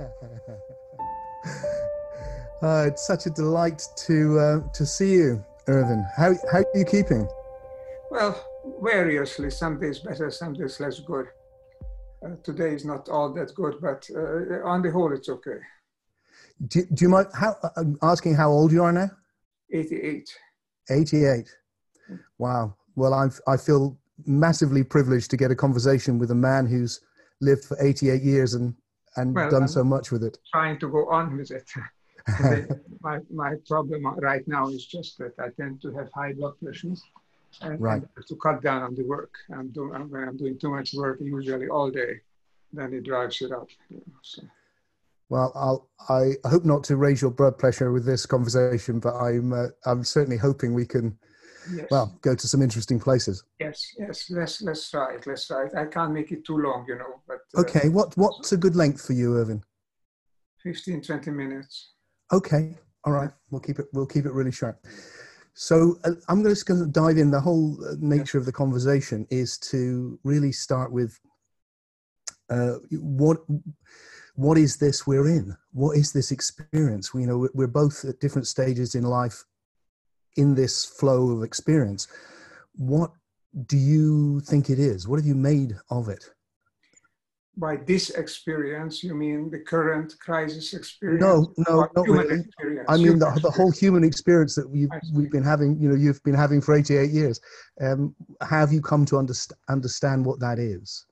uh, it's such a delight to uh, to see you, Ervin. How how are you keeping? Well, variously. Some days better, some days less good. Uh, today is not all that good, but uh, on the whole, it's okay. Do, do you mind how, uh, asking how old you are now? 88. 88. Wow. Well, i I feel massively privileged to get a conversation with a man who's lived for 88 years and, and well, done I'm so much with it. Trying to go on with it. my, my problem right now is just that I tend to have high blood pressures and, right. and to cut down on the work. I'm doing, when I'm doing too much work, usually all day, then it drives it up. You know, so. Well, I'll, I hope not to raise your blood pressure with this conversation, but I'm uh, I'm certainly hoping we can, yes. well, go to some interesting places. Yes, yes. Let's let's try it. Let's try it. I can't make it too long, you know. But uh, okay, what what's a good length for you, Ervin? 15, 20 minutes. Okay, all right. We'll keep it. We'll keep it really sharp. So uh, I'm just going to dive in. The whole uh, nature of the conversation is to really start with uh, what what is this we're in? What is this experience? We, you know, we're both at different stages in life in this flow of experience. What do you think it is? What have you made of it? By this experience, you mean the current crisis experience? No, no, not really. I mean the, the whole human experience that we've, we've been having, you know, you've been having for 88 years. Um, have you come to underst- understand what that is?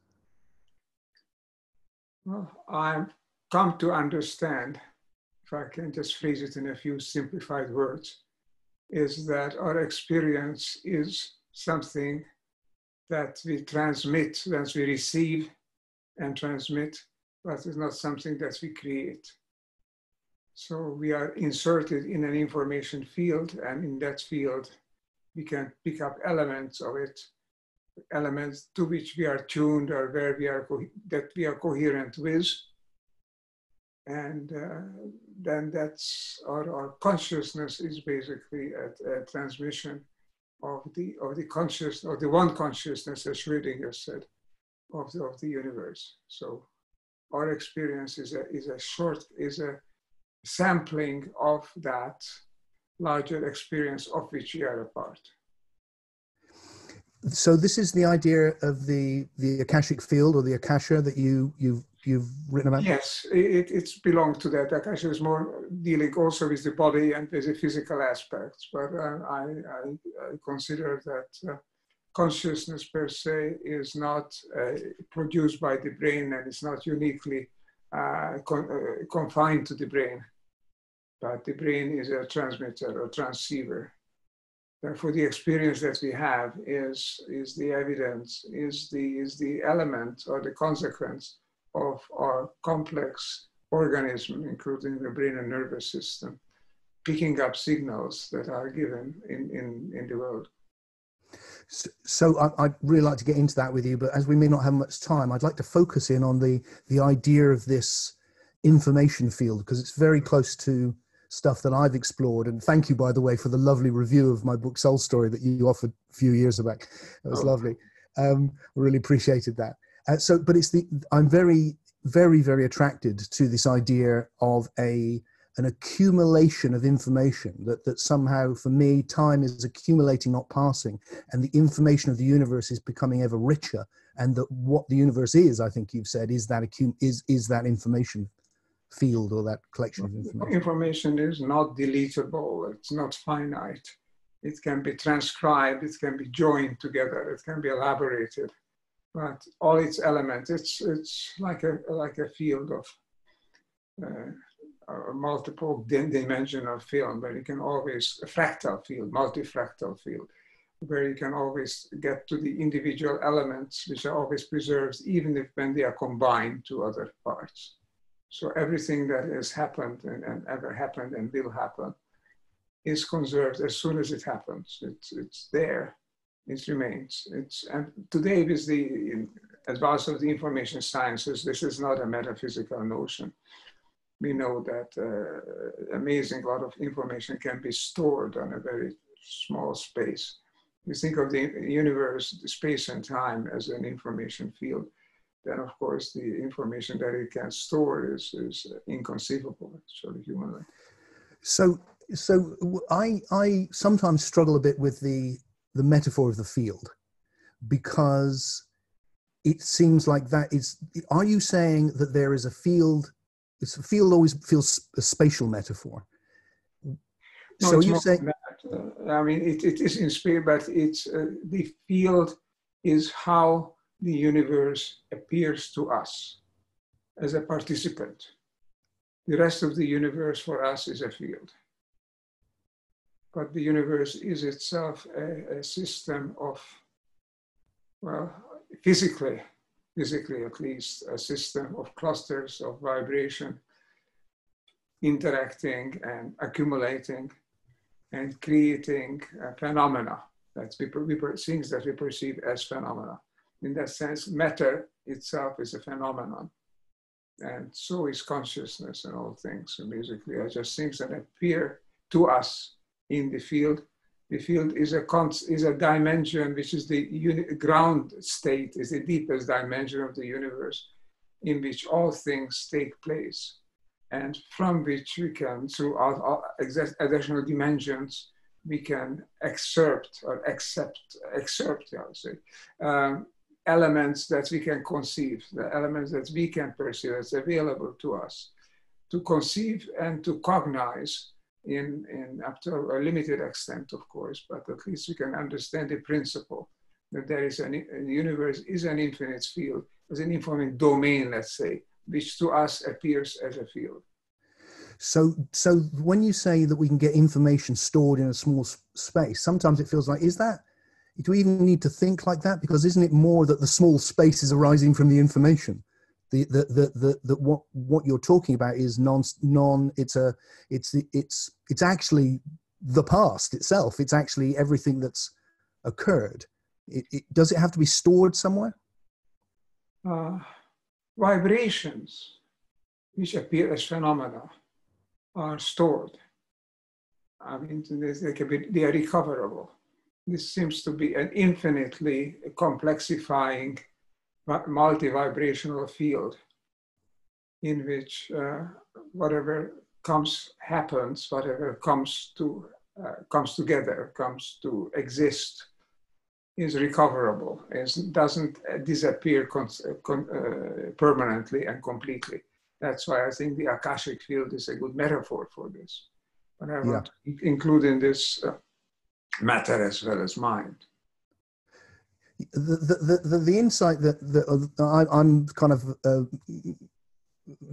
Well, I've come to understand, if I can just phrase it in a few simplified words, is that our experience is something that we transmit, that we receive and transmit, but it's not something that we create. So we are inserted in an information field, and in that field, we can pick up elements of it elements to which we are tuned or where we are that we are coherent with and uh, then that's our, our, consciousness is basically a, a, transmission of the of the conscious of the one consciousness as Schrödinger said of the, of the universe. So our experience is a is a short is a sampling of that larger experience of which we are a part. So this is the idea of the the akashic field or the akasha that you you've you've written about? Yes it, it's belonged to that. Akasha is more dealing also with the body and with the physical aspects but uh, I, I, I, consider that uh, consciousness per se is not uh, produced by the brain and it's not uniquely uh, con- uh, confined to the brain but the brain is a transmitter or transceiver. Therefore, the experience that we have is, is the evidence, is the, is the element or the consequence of our complex organism, including the brain and nervous system, picking up signals that are given in, in, in the world. So, so I, would really like to get into that with you, but as we may not have much time, I'd like to focus in on the, the idea of this information field because it's very close to stuff that I've explored. And thank you, by the way, for the lovely review of my book Soul Story that you offered a few years back. It was oh. lovely. Um, I really appreciated that. Uh, so, but it's the I'm very, very, very attracted to this idea of a an accumulation of information that that somehow for me time is accumulating not passing and the information of the universe is becoming ever richer and that what the universe is i think you've said is that accum- is is that information field or that collection of information? Information is not deletable, it's not finite. It can be transcribed, it can be joined together, it can be elaborated. But all its elements, it's, it's like, a, like a field of uh, a multiple dimensional field where you can always, a fractal field, multifractal field, where you can always get to the individual elements which are always preserved, even if when they are combined to other parts. So everything that has happened and, and, ever happened and will happen is conserved as soon as it happens. It's, it's there, it remains. It's, and today with the advance of the information sciences, this is not a metaphysical notion. We know that uh, amazing lot of information can be stored on a very small space. We think of the universe, the space and time as an information field then of course the information that it can store is, is inconceivable, actually, humanly. So, so I, I sometimes struggle a bit with the, the metaphor of the field because it seems like that is, are you saying that there is a field, it's a field always feels a spatial metaphor. No, so you say, uh, I mean, it, it is in spirit, but it's uh, the field is how the universe appears to us as a participant. The rest of the universe for us is a field. But the universe is itself a, a system of, well, physically, physically at least, a system of clusters of vibration interacting and accumulating and creating phenomena that we, we, things that we perceive as phenomena in that sense, matter itself is a phenomenon. And so is consciousness and all things. So basically, are just things that appear to us in the field. The field is a, is a dimension which is the ground state, is the deepest dimension of the universe in which all things take place. And from which we can, through all additional dimensions, we can excerpt or accept, excerpt, I would say, um, elements that we can conceive, the elements that we can perceive that's available to us to conceive and to cognize in, in up to a limited extent, of course, but at least we can understand the principle that there is an, universe is an infinite field, as an infinite domain, let's say, which to us appears as a field. So, so when you say that we can get information stored in a small space, sometimes it feels like is that do we even need to think like that? Because isn't it more that the small space is arising from the information? The, the, the, the, the what, what you're talking about is non, non, it's a, it's, it's, it's actually the past itself. It's actually everything that's occurred. It, it, does it have to be stored somewhere? Uh, vibrations, which appear as phenomena, are stored. I mean, they, can be, they are recoverable this seems to be an infinitely complexifying multi-vibrational field in which uh, whatever comes happens, whatever comes to uh, comes together, comes to exist, is recoverable, is doesn't disappear con- con- uh, permanently and completely. That's why I think the akashic field is a good metaphor for this. But I want yeah. to include in this uh, matter as well as mind. The, the, the, the insight that, that uh, I, am kind of uh,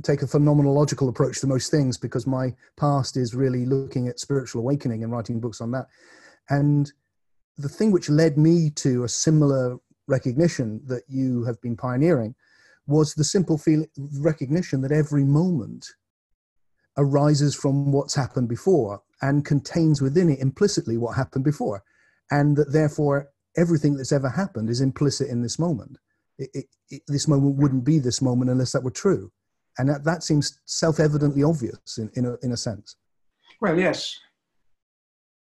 take a phenomenological approach to most things because my past is really looking at spiritual awakening and writing books on that. And the thing which led me to a similar recognition that you have been pioneering was the simple feeling, recognition that every moment arises from what's happened before and contains within it implicitly what happened before. And that therefore everything that's ever happened is implicit in this moment. It, it, it, this moment wouldn't be this moment unless that were true. And that, that seems self evidently obvious in, in, a, in a sense. Well, yes.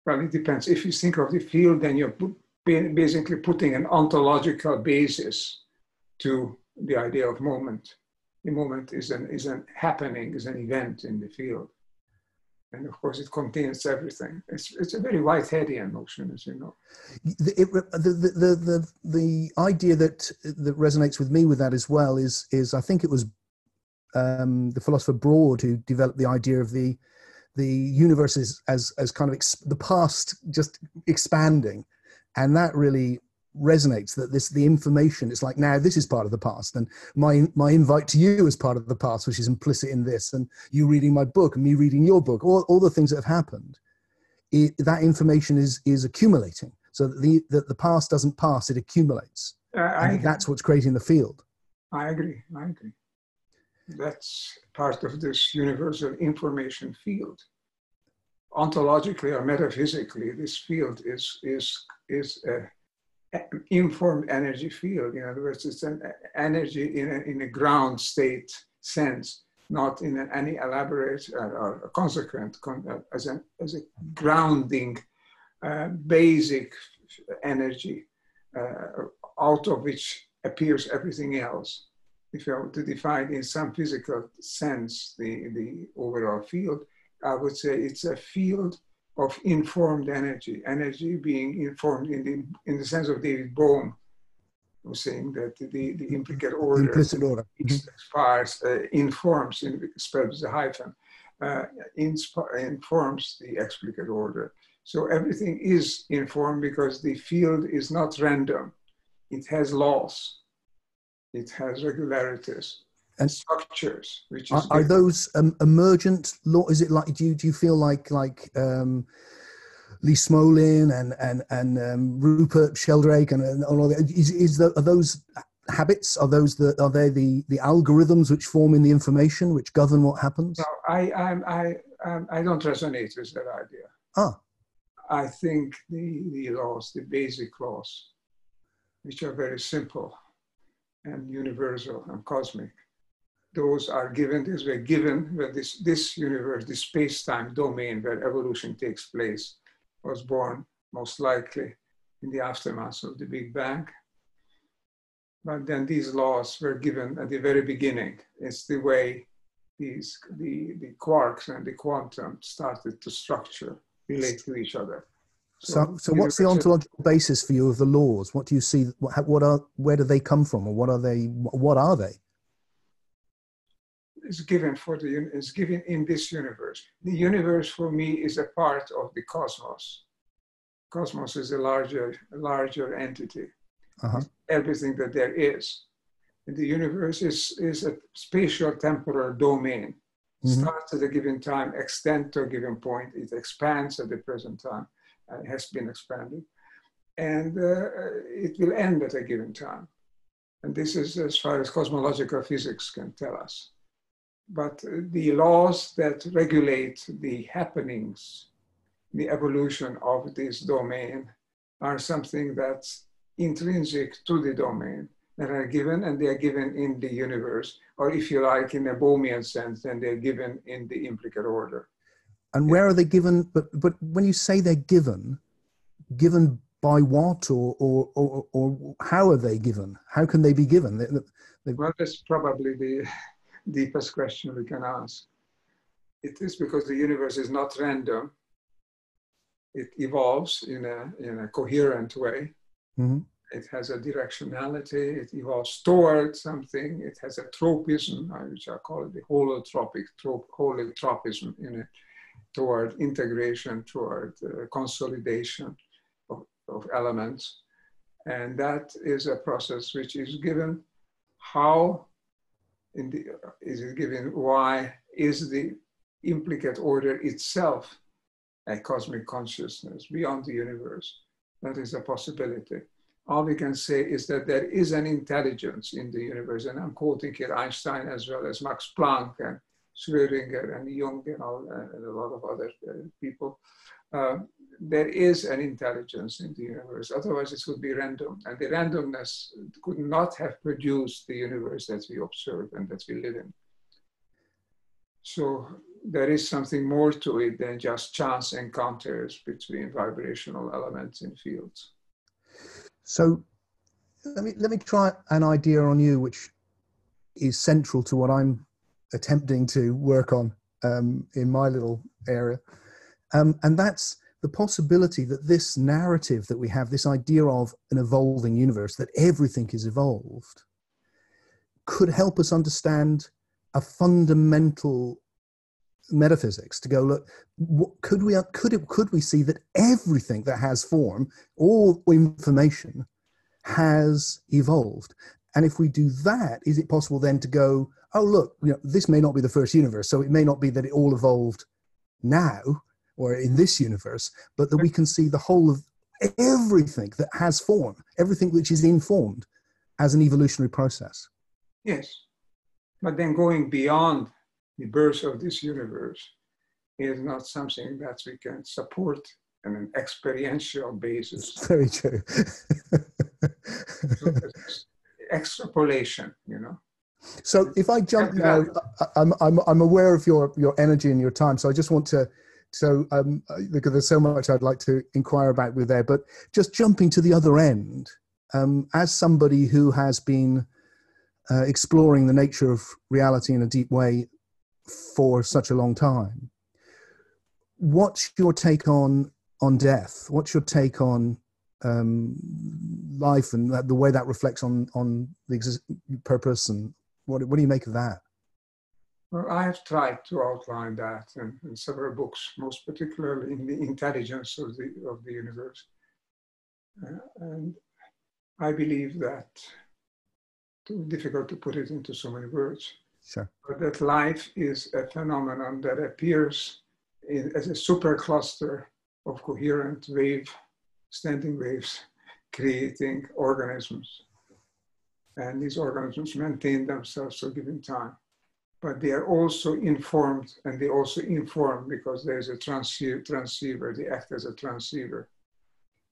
Well, it depends. If you think of the field, then you're basically putting an ontological basis to the idea of moment. The moment is an, is an happening, is an event in the field and of course it contains everything. It's, it's a very Whiteheadian notion, as you know. The, it, the, the, the, the, idea that, that resonates with me with that as well is, is I think it was um, the philosopher Broad who developed the idea of the, the universe as, as, as kind of ex- the past just expanding. And that really resonates that this the information is like now this is part of the past and my my invite to you is part of the past which is implicit in this and you reading my book and me reading your book all, all the things that have happened it, that information is is accumulating. So that the that the past doesn't pass it accumulates. Uh, and that's what's creating the field. I agree i agree. That's part of this universal information field. Ontologically or metaphysically this field is is is a informed energy field. In other words, it's an energy in a, in a ground state sense, not in an, any elaborate uh, or consequent uh, as, a, as a grounding, uh, basic energy uh, out of which appears everything else. if I were to define in some physical sense the, the overall field, I would say it's a field of informed energy, energy being informed in the, in the sense of David Bohm was saying that the, the implicate order, Implicit order. inspires, uh, informs, in, spelled with a hyphen, uh, insp- informs the explicate order. So everything is informed because the field is not random. It has laws. It has regularities and structures. Which are, are those um, emergent law? Is it like do you do you feel like like um, Lee Smolin and and and um, Rupert Sheldrake and, and all that? Is is the, are those habits? Are those the are they the the algorithms which form in the information which govern what happens? No, I I I I don't resonate with that idea. Ah. I think the, the laws, the basic laws, which are very simple and universal and cosmic, those are given, these were given where this, this universe, this space-time domain where evolution takes place, was born most likely in the aftermath of the Big Bang. But then these laws were given at the very beginning. It's the way these, the, the quarks and the quantum started to structure relate to each other. So, so, so what's the ontological basis for you of the laws? What do you see? What, what are? Where do they come from, or what are they? What are they? It's given for the. It's given in this universe. The universe for me is a part of the cosmos. Cosmos is a larger, a larger entity. Uh-huh. Everything that there is. And the universe is, is a spatial temporal domain mm-hmm. starts at a given time, extends to a given point, it expands at the present time, uh, has been expanded, and uh, it will end at a given time. And this is as far as cosmological physics can tell us. But the laws that regulate the happenings, the evolution of this domain, are something that's intrinsic to the domain that are given, and they are given in the universe, or if you like, in a Bohmian sense, then they're given in the implicate order. And where are they given? But but when you say they're given, given by what, or or or, or how are they given? How can they be given? They, they... Well, that's probably the deepest question we can ask. It is because the universe is not random. It evolves in a in a coherent way. Mm-hmm it has a directionality, it evolves toward something, it has a tropism, which I call it the holotropic, trop, holotropism in it, toward integration, toward uh, consolidation of, of elements. And that is a process which is given how, the, is it given why, is the implicate order itself a cosmic consciousness beyond the universe. That is a possibility all we can say is that there is an intelligence in the universe. And I'm quoting here Einstein as well as Max Planck and Schrödinger and Jung and, all, and a lot of other uh, people. Uh, there is an intelligence in the universe. Otherwise, it would be random. And the randomness could not have produced the universe that we observe and that we live in. So there is something more to it than just chance encounters between vibrational elements in fields. So let me let me try an idea on you, which is central to what I'm attempting to work on um, in my little area, um, and that's the possibility that this narrative that we have, this idea of an evolving universe, that everything is evolved, could help us understand a fundamental metaphysics to go look what, could we could it could we see that everything that has form all information has evolved? And if we do that is it possible then to go oh look you know this may not be the first universe so it may not be that it all evolved now or in this universe but that we can see the whole of everything that has form everything which is informed as an evolutionary process yes but then going beyond the birth of this universe is not something that we can support on an experiential basis. Very true. extrapolation, you know. So if I jump now, I'm, I'm, I'm aware of your, your energy and your time. So I just want to, so um, because there's so much I'd like to inquire about with there, but just jumping to the other end, um, as somebody who has been uh, exploring the nature of reality in a deep way for such a long time. What's your take on on death? What's your take on um, life and the way that reflects on on the exist- purpose and what what do you make of that? Well, I have tried to outline that in, in, several books, most particularly in the intelligence of the of the universe, uh, and I believe that too difficult to put it into so many words. Sure. But that life is a phenomenon that appears in, as a supercluster of coherent wave, standing waves, creating organisms. And these organisms maintain themselves for a given time. But they are also informed, and they also inform because there's a transceiver, transceiver they act as a transceiver.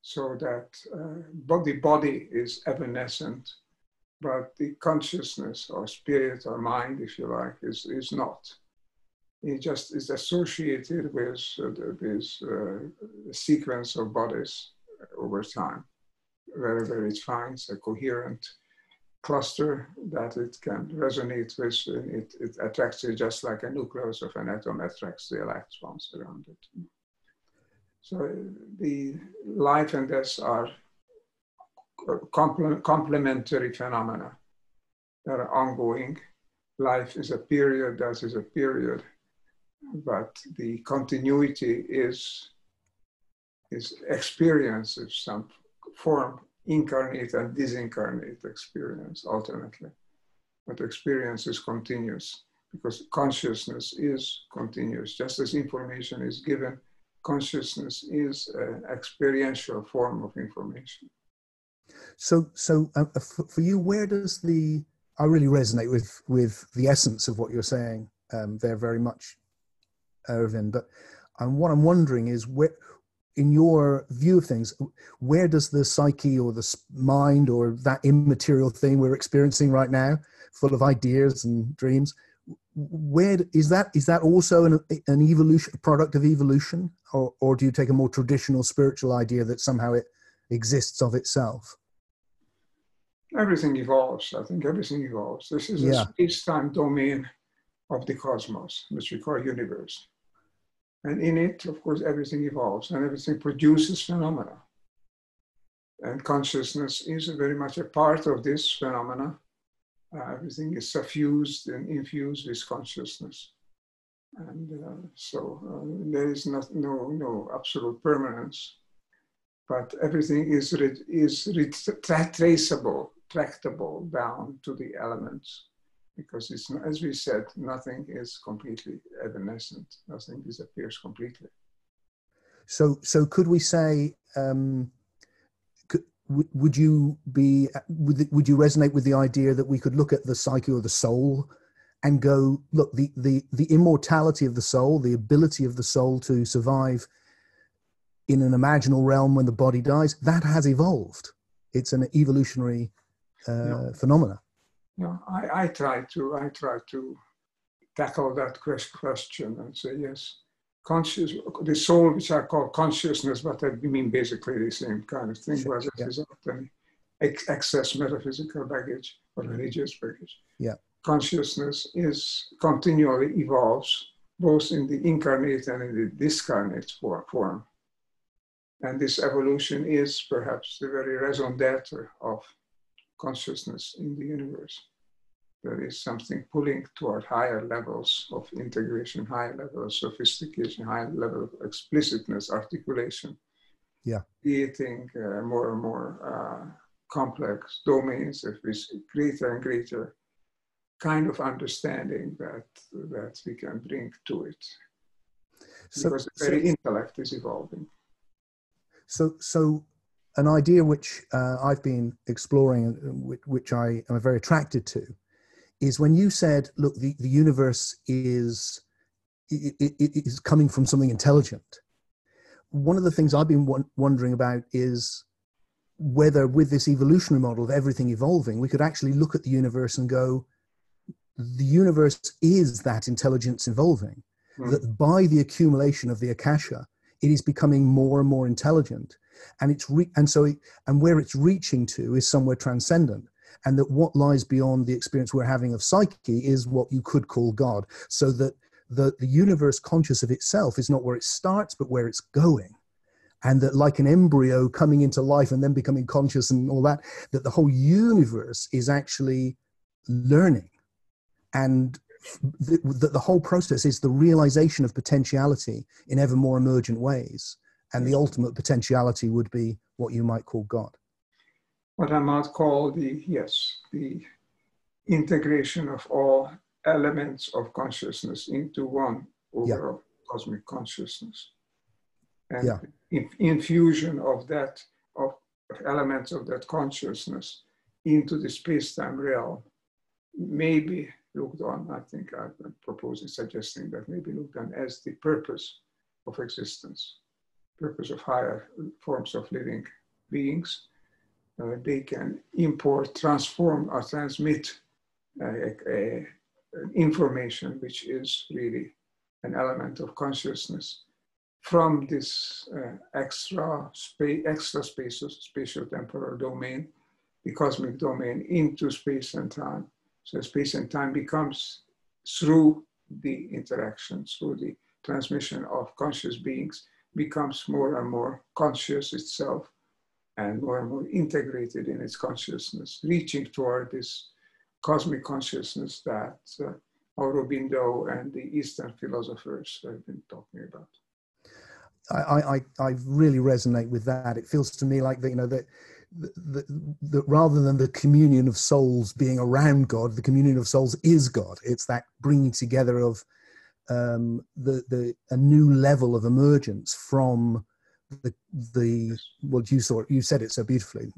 So that uh, the body is evanescent, but the consciousness or spirit or mind, if you like, is, is not. It just is associated with uh, this uh, sequence of bodies over time, wherever it finds a coherent cluster that it can resonate with, it, it attracts it just like a nucleus of an atom attracts the electrons around it. So the life and death are complementary phenomena that are ongoing. Life is a period, death is a period, but the continuity is, is experience of some form, incarnate and disincarnate experience alternately. But experience is continuous because consciousness is continuous. Just as information is given, consciousness is an experiential form of information. So, so uh, uh for you, where does the I really resonate with with the essence of what you're saying um, there very much, Ervin. But um, what I'm wondering is where, in your view of things, where does the psyche or the mind or that immaterial thing we're experiencing right now, full of ideas and dreams, where is that? Is that also an, an evolution, a product of evolution, or or do you take a more traditional spiritual idea that somehow it exists of itself? Everything evolves. I think everything evolves. This is yeah. a space-time domain of the cosmos, which we call universe. And in it, of course, everything evolves and everything produces phenomena. And consciousness is very much a part of this phenomena. Uh, everything is suffused and infused with consciousness. And uh, so uh, there is not, no, no absolute permanence but everything is, is tra- traceable, tractable down to the elements because it's, as we said, nothing is completely evanescent, nothing disappears completely. So, so could we say, um, could, would you be, would, would you resonate with the idea that we could look at the psyche or the soul and go, look, the, the, the immortality of the soul, the ability of the soul to survive in an imaginal realm when the body dies, that has evolved. It's an evolutionary uh, yeah. phenomena. Yeah, I, I try to I try to tackle that question and say yes, conscious the soul, which I call consciousness, but I mean basically the same kind of thing, whether yeah. it is any ex- excess metaphysical baggage or religious baggage. Yeah, consciousness is continually evolves both in the incarnate and in the discarnate form. And this evolution is perhaps the very raison d'etre of consciousness in the universe. There is something pulling toward higher levels of integration, higher level of sophistication, higher level of explicitness, articulation. Yeah. Creating uh, more and more uh, complex domains of this greater and greater kind of understanding that, that we can bring to it. So, because the very so, intellect is evolving. So, so an idea which uh, I've been exploring, which, which, I am very attracted to, is when you said, "Look, the, the universe is it, it is coming from something intelligent." One of the things I've been wondering about is whether, with this evolutionary model of everything evolving, we could actually look at the universe and go, "The universe is that intelligence evolving." Mm. That by the accumulation of the akasha, it is becoming more and more intelligent and it's re- and so it, and where it's reaching to is somewhere transcendent and that what lies beyond the experience we're having of psyche is what you could call God. So that the, the universe conscious of itself is not where it starts, but where it's going. And that, like an embryo coming into life and then becoming conscious and all that, that the whole universe is actually learning. And that the, the whole process is the realization of potentiality in ever more emergent ways. And the ultimate potentiality would be what you might call God. What I might call the, yes, the integration of all elements of consciousness into one overall yeah. cosmic consciousness. And yeah. in, infusion of that, of elements of that consciousness into the space-time realm maybe looked on, I think I'm proposing, suggesting that maybe looked on as the purpose of existence, purpose of higher forms of living beings. Uh, they can import, transform, or transmit uh, a, a, information which is really an element of consciousness from this uh, extra space, extra spaces, spatial temporal domain, the cosmic domain, into space and time. So space and time becomes through the interaction, through the transmission of conscious beings, becomes more and more conscious itself and more and more integrated in its consciousness, reaching toward this cosmic consciousness that uh, Aurobindo and the Eastern philosophers have been talking about. I, I, I really resonate with that. It feels to me like that, you know, that, that, that rather than the communion of souls being around God, the communion of souls is God. It's that bringing together of um, the, the, a new level of emergence from the, the, well, you saw you said it so beautifully.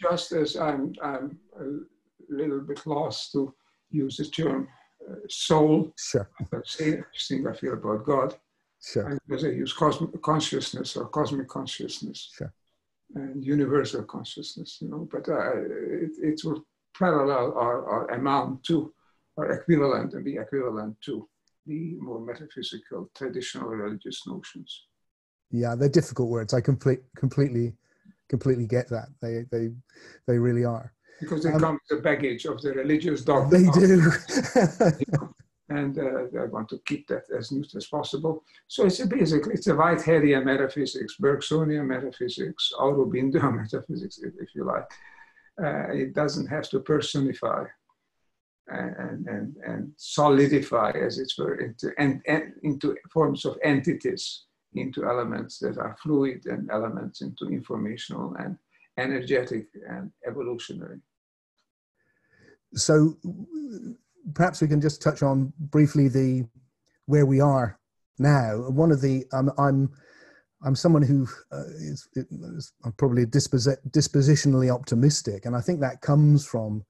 Just as I'm, I'm a little bit lost to use the term uh, soul. Sure. Same thing I feel about God. Sure. Because I use cosmic consciousness or cosmic consciousness. Sure. And universal consciousness, you know, but uh, it, it will parallel or, or amount to or equivalent and be equivalent to the more metaphysical traditional religious notions. Yeah, they're difficult words. I complete, completely, completely get that. They, they, they really are because they um, come with the baggage of the religious dogma. They do. and uh, I want to keep that as neutral as possible. So it's a basically it's a Whiteheadian metaphysics, Bergsonian metaphysics, Aurobindo metaphysics, if, if you like. Uh, it doesn't have to personify and, and, and solidify, as it were, into, and, and into forms of entities, into elements that are fluid and elements into informational and energetic and evolutionary. So perhaps we can just touch on briefly the where we are now. One of the um, I'm I'm someone who uh, is, is I'm probably disposi- dispositionally optimistic, and I think that comes from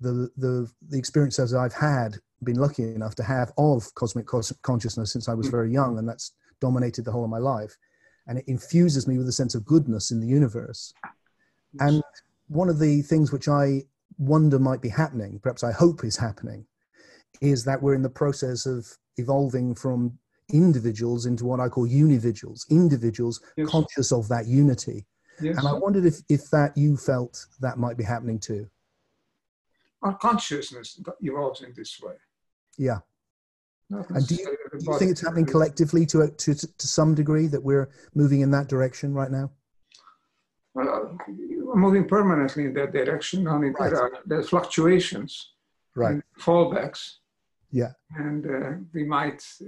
the the the experiences I've had, been lucky enough to have of cosmic consciousness since I was mm. very young, and that's dominated the whole of my life, and it infuses me with a sense of goodness in the universe. And one of the things which I wonder might be happening, perhaps I hope is happening, is that we're in the process of evolving from individuals into what I call unividuals, individuals yes. conscious of that unity. Yes. And I wondered if, if that you felt that might be happening too. Our consciousness evolves in this way. Yeah. and do you, do you think it's happening collectively to, to, to some degree that we're moving in that direction right now? Well, we're moving permanently in that direction. Only right. there are there fluctuations, right? fallbacks. Yeah. And uh, we might uh,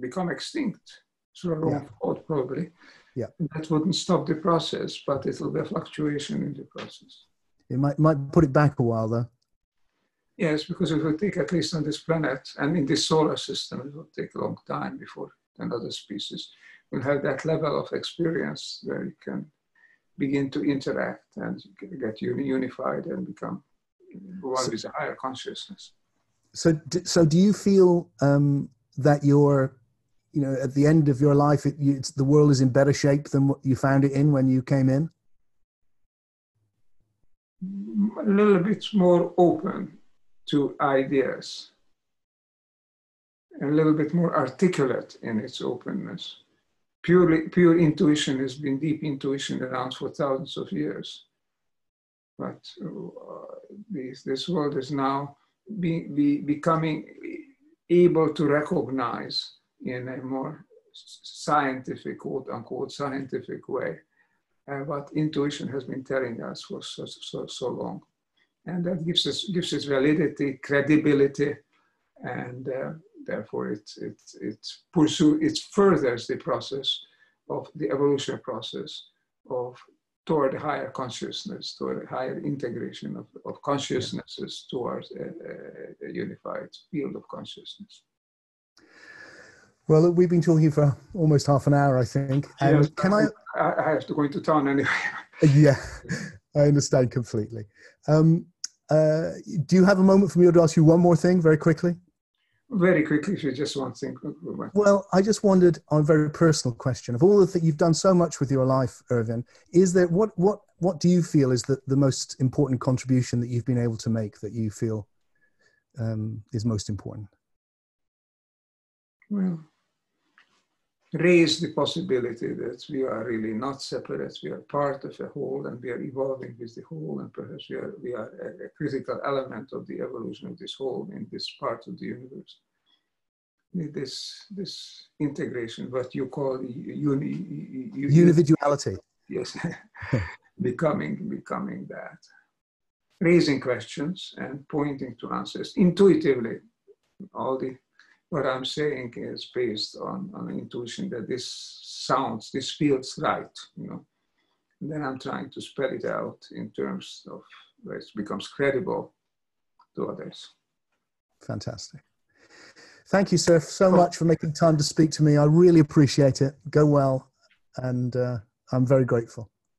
become extinct through our own fault, probably. Yeah. that wouldn't stop the process, but it will be a fluctuation in the process. It might might put it back a while, though. Yes, because it will take at least on this planet and in this solar system, it will take a long time before another species will have that level of experience where you can begin to interact and get unified and become one so, with a higher consciousness. So, so do you feel um, that you're, you know, at the end of your life, it, you, the world is in better shape than what you found it in when you came in? A little bit more open to ideas, a little bit more articulate in its openness purely pure intuition has been deep intuition around for thousands of years. but uh, this, this world is now be, be, becoming able to recognize in a more scientific, quote unquote, scientific way, uh, what intuition has been telling us for so, so, so long. And that gives us, gives us validity, credibility, and uh, therefore it, it, it, pursue, it furthers the process of the evolution process of toward higher consciousness, toward higher integration of, of consciousnesses yeah. towards a, a, unified field of consciousness. Well, we've been talking for almost half an hour, I think. And yes, can I? I have to go into town anyway. yeah, I understand completely. Um, uh, do you have a moment for me to ask you one more thing very quickly? very quickly if you just want to think well i just wondered on a very personal question of all the things you've done so much with your life Ervin, is there what what what do you feel is the, the most important contribution that you've been able to make that you feel um, is most important well raise the possibility that we are really not separate we are part of a whole and we are evolving with the whole and perhaps we are we are a, a critical element of the evolution of this whole in this part of the universe. This this integration what you call uni, uni individuality. Yes. Becoming becoming that. Raising questions and pointing to answers intuitively. All the what I'm saying is based on, on intuition that this sounds, this feels right, you know. And then I'm trying to spread it out in terms of where it becomes credible to others. Fantastic. Thank you, sir, so much for making time to speak to me. I really appreciate it. Go well, and uh, I'm very grateful.